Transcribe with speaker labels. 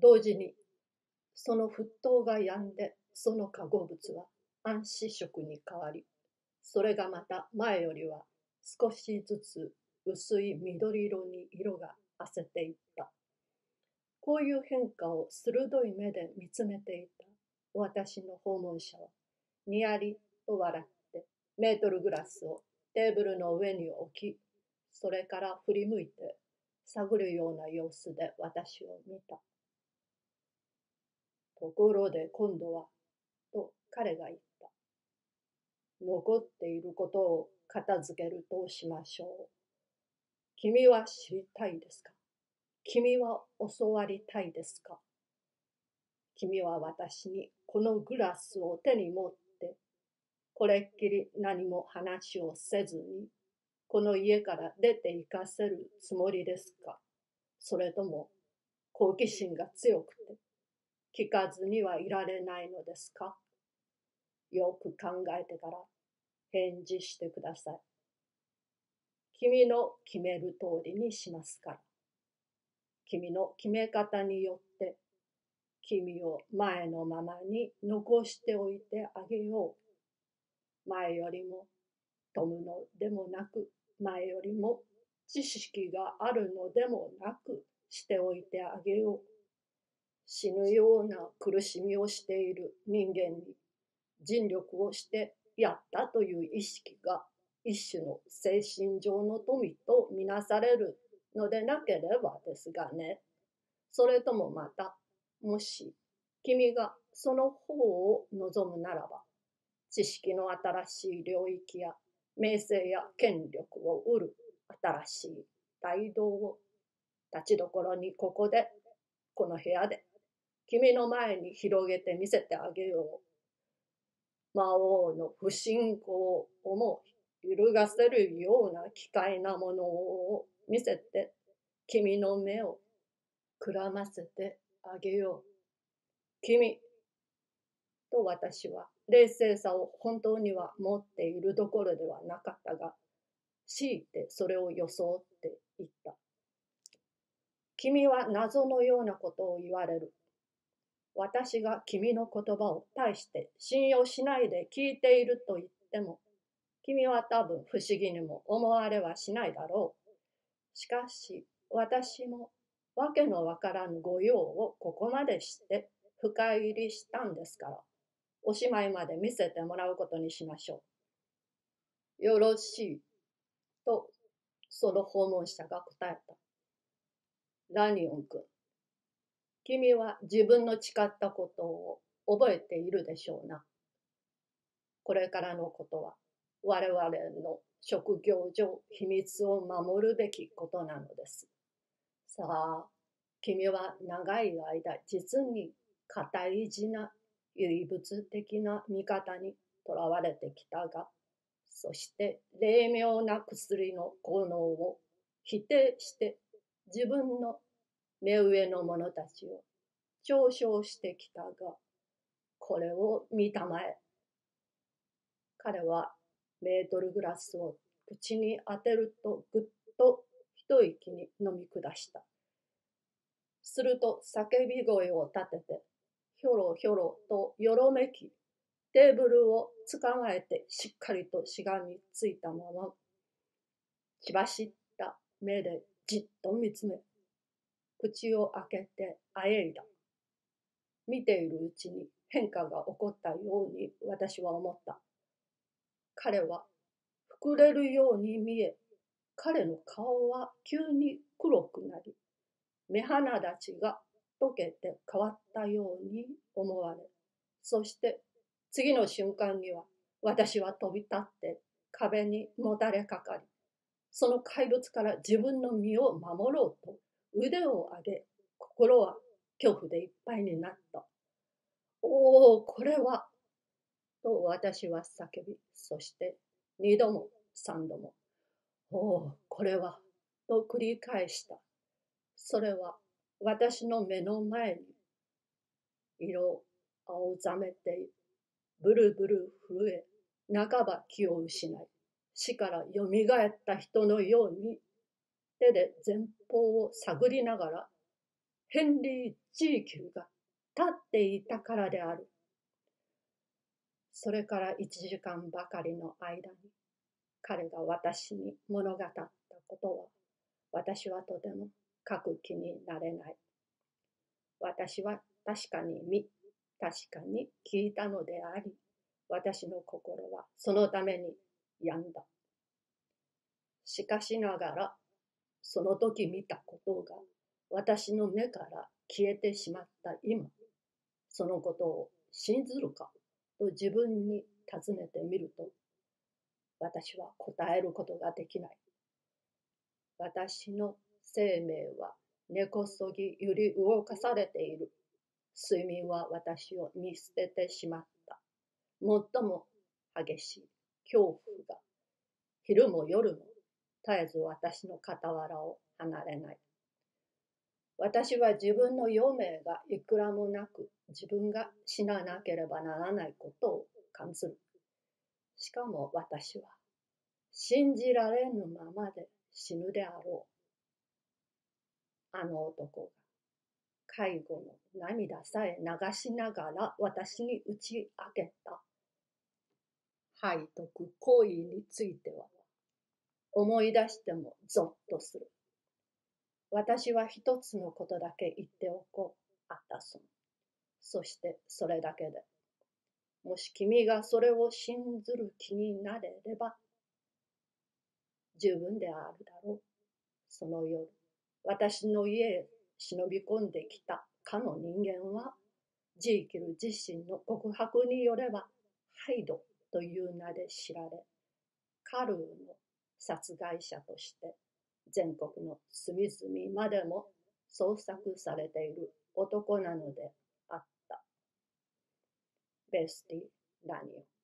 Speaker 1: 同時にその沸騰が止んでその化合物は暗視色に変わりそれがまた前よりは少しずつ薄い緑色に色が褪せていった。こういう変化を鋭い目で見つめていた私の訪問者はにやりと笑ってメートルグラスをテーブルの上に置きそれから振り向いて探るような様子で私を見た。ところで今度はと彼が言った。残っていることを片付けるとしましょう。君は知りたいですか？君は教わりたいですか？君は私にこのグラスを手に持って、これっきり何も話をせずに、この家から出て行かせるつもりですか？それとも好奇心が強くて、聞かずにはいられないのですか？よく考えてから返事してください。君の決める通りにしますから。君の決め方によって君を前のままに残しておいてあげよう。前よりも富むのでもなく、前よりも知識があるのでもなくしておいてあげよう。死ぬような苦しみをしている人間に尽力をしてやったという意識が一種の精神上の富とみなされるのでなければですがね。それともまた、もし君がその方を望むならば、知識の新しい領域や名声や権力を得る新しい大道を立ちどころにここで、この部屋で、君の前に広げてみせてあげよう。魔王の不信仰をも揺るがせるような奇怪なものを見せて君の目をくらませてあげよう。君と私は冷静さを本当には持っているどころではなかったが、強いてそれを装って言った。君は謎のようなことを言われる。私が君の言葉を対して信用しないで聞いていると言っても、君は多分不思議にも思われはしないだろう。しかし、私もわけのわからぬ御用をここまでして深入りしたんですから、おしまいまで見せてもらうことにしましょう。よろしい。と、その訪問者が答えた。ラニオン君、君は自分の誓ったことを覚えているでしょうな。これからのことは、我々の職業上秘密を守るべきことなのです。さあ、君は長い間実に固い字な唯物的な見方にとらわれてきたが、そして霊妙な薬の効能を否定して自分の目上の者たちを嘲笑してきたが、これを見たまえ。彼はメートルグラスを口に当てるとぐっと一息に飲み下した。すると叫び声を立てて、ひょろひょろとよろめき、テーブルを捕まえてしっかりとしがみついたまま、血走った目でじっと見つめ、口を開けてあえいだ。見ているうちに変化が起こったように私は思った。彼は膨れるように見え、彼の顔は急に黒くなり、目鼻立ちが溶けて変わったように思われ、そして次の瞬間には私は飛び立って壁にもたれかかり、その怪物から自分の身を守ろうと腕を上げ、心は恐怖でいっぱいになった。おお、これは、と私は叫び、そして二度も三度も、おお、これは、と繰り返した。それは私の目の前に色青ざめてブルブル震え半ば気を失い死からよみがえった人のように手で前方を探りながらヘンリー・ジーキルが立っていたからである。それから一時間ばかりの間に彼が私に物語ったことは私はとても書く気になれない。私は確かに見、確かに聞いたのであり、私の心はそのために病んだ。しかしながら、その時見たことが私の目から消えてしまった今、そのことを信ずるか？と自分に尋ねてみると、私は答えることができない。私の生命は根こそぎ揺り動かされている。睡眠は私を見捨ててしまった。最も激しい恐怖が昼も夜も絶えず私の傍らを離れない。私は自分の余命がいくらもなく自分が死ななければならないことを感じる。しかも私は信じられぬままで死ぬであろう。あの男が介護の涙さえ流しながら私に打ち明けた背徳行為については思い出してもゾッとする。私は一つのことだけ言っておこう、アッタソン。そしてそれだけで。もし君がそれを信ずる気になれれば、十分であるだろう。その夜、私の家へ忍び込んできたかの人間は、ジーキル自身の告白によれば、ハイドという名で知られ、カルーの殺害者として全国の隅々までも捜索されている男なのであった。ベスティ・ラニオ